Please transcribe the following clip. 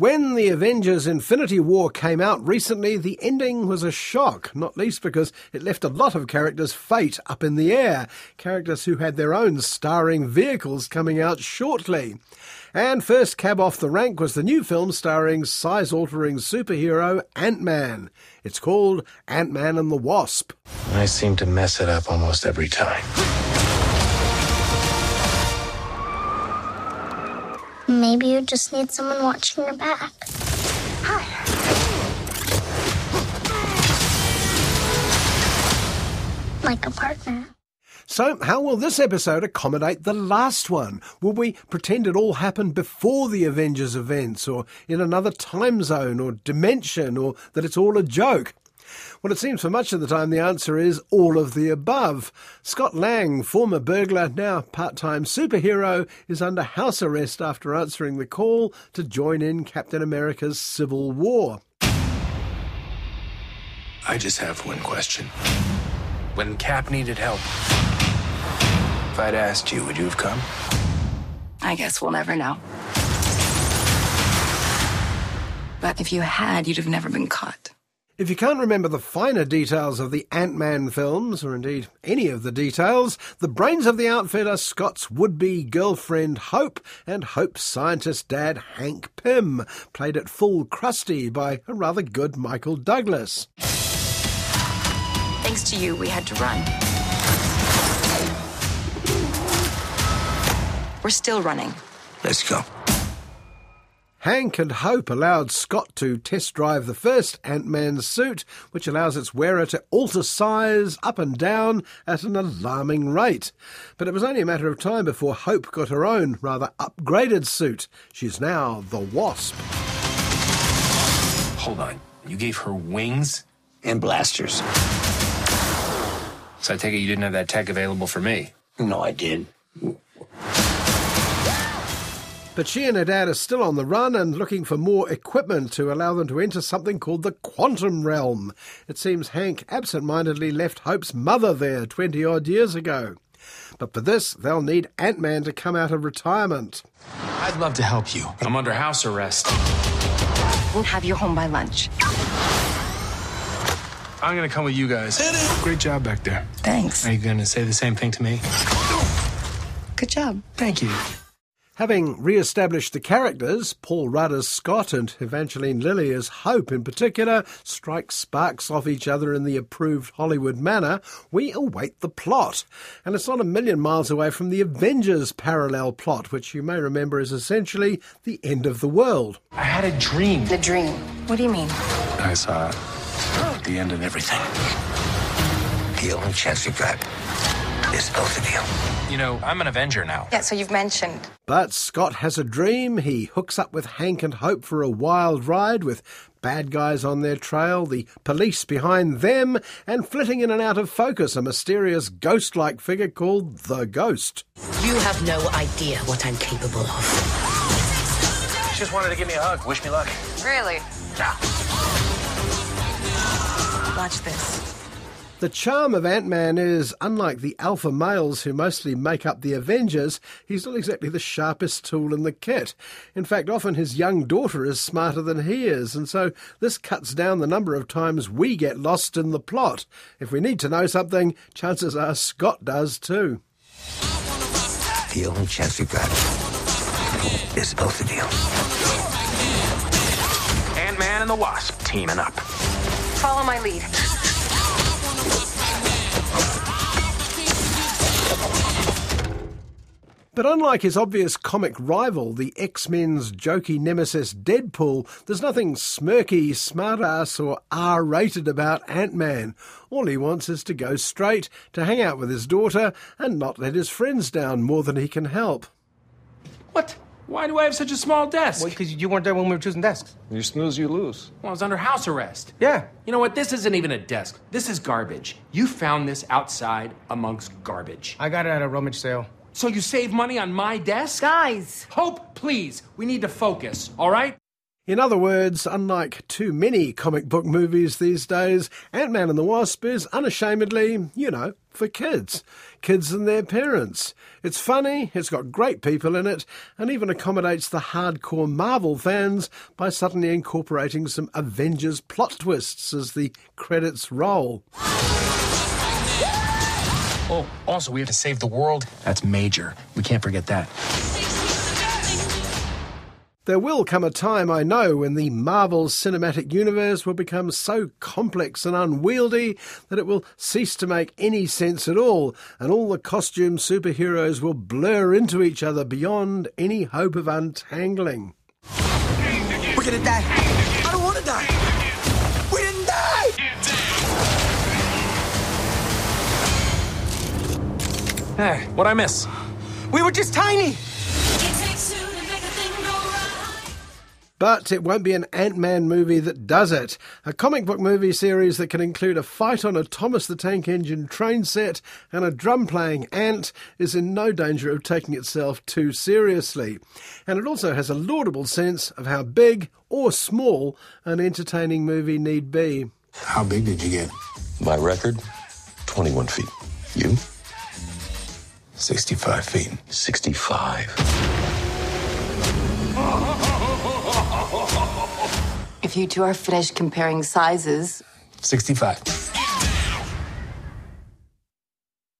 When the Avengers Infinity War came out recently, the ending was a shock, not least because it left a lot of characters' fate up in the air. Characters who had their own starring vehicles coming out shortly. And first cab off the rank was the new film starring size altering superhero Ant Man. It's called Ant Man and the Wasp. I seem to mess it up almost every time. Maybe you just need someone watching your back. Hi. Like a partner. So, how will this episode accommodate the last one? Will we pretend it all happened before the Avengers events, or in another time zone, or dimension, or that it's all a joke? Well, it seems for much of the time the answer is all of the above. Scott Lang, former burglar, now part time superhero, is under house arrest after answering the call to join in Captain America's Civil War. I just have one question. When Cap needed help, if I'd asked you, would you have come? I guess we'll never know. But if you had, you'd have never been caught. If you can't remember the finer details of the Ant Man films, or indeed any of the details, the brains of the outfit are Scott's would be girlfriend Hope and Hope's scientist dad Hank Pym, played at full crusty by a rather good Michael Douglas. Thanks to you, we had to run. We're still running. Let's go. Hank and Hope allowed Scott to test drive the first Ant Man suit, which allows its wearer to alter size up and down at an alarming rate. But it was only a matter of time before Hope got her own, rather upgraded suit. She's now the Wasp. Hold on. You gave her wings? And blasters. So I take it you didn't have that tech available for me? No, I did. But she and her dad are still on the run and looking for more equipment to allow them to enter something called the quantum realm. It seems Hank absent mindedly left Hope's mother there 20 odd years ago. But for this, they'll need Ant Man to come out of retirement. I'd love to help you, but I'm under house arrest. We'll have you home by lunch. I'm gonna come with you guys. Great job back there. Thanks. Are you gonna say the same thing to me? Good job. Thank you. Having re established the characters, Paul Rudd as Scott and Evangeline Lilly as Hope in particular strike sparks off each other in the approved Hollywood manner, we await the plot. And it's not a million miles away from the Avengers parallel plot, which you may remember is essentially the end of the world. I had a dream. The dream. What do you mean? I saw it. The end of everything. The only chance you got is both of you. You know, I'm an Avenger now. Yeah, so you've mentioned. But Scott has a dream. He hooks up with Hank and Hope for a wild ride with bad guys on their trail, the police behind them, and flitting in and out of focus a mysterious ghost like figure called the Ghost. You have no idea what I'm capable of. She just wanted to give me a hug. Wish me luck. Really? Yeah. Watch this. The charm of Ant Man is, unlike the alpha males who mostly make up the Avengers, he's not exactly the sharpest tool in the kit. In fact, often his young daughter is smarter than he is, and so this cuts down the number of times we get lost in the plot. If we need to know something, chances are Scott does too. The only chance you got is both of you. Ant-Man and the Wasp teaming up. Follow my lead. But unlike his obvious comic rival, the X Men's jokey nemesis Deadpool, there's nothing smirky, smartass, or R rated about Ant Man. All he wants is to go straight, to hang out with his daughter, and not let his friends down more than he can help. What? Why do I have such a small desk? Well, because you weren't there when we were choosing desks. You snooze, you lose. Well, I was under house arrest. Yeah. You know what? This isn't even a desk. This is garbage. You found this outside amongst garbage. I got it at a rummage sale. So you save money on my desk? Guys! Hope, please. We need to focus, all right? In other words, unlike too many comic book movies these days, Ant Man and the Wasp is unashamedly, you know, for kids. Kids and their parents. It's funny, it's got great people in it, and even accommodates the hardcore Marvel fans by suddenly incorporating some Avengers plot twists as the credits roll. Oh, also, we have to save the world. That's major. We can't forget that. There will come a time, I know, when the Marvel Cinematic Universe will become so complex and unwieldy that it will cease to make any sense at all, and all the costume superheroes will blur into each other beyond any hope of untangling. We're gonna die. I don't wanna die. Hey, what'd I miss? We were just tiny! But it won't be an Ant Man movie that does it. A comic book movie series that can include a fight on a Thomas the Tank Engine train set and a drum playing ant is in no danger of taking itself too seriously. And it also has a laudable sense of how big or small an entertaining movie need be. How big did you get? My record, 21 feet. You? 65 feet. 65. If you two are finished comparing sizes, 65.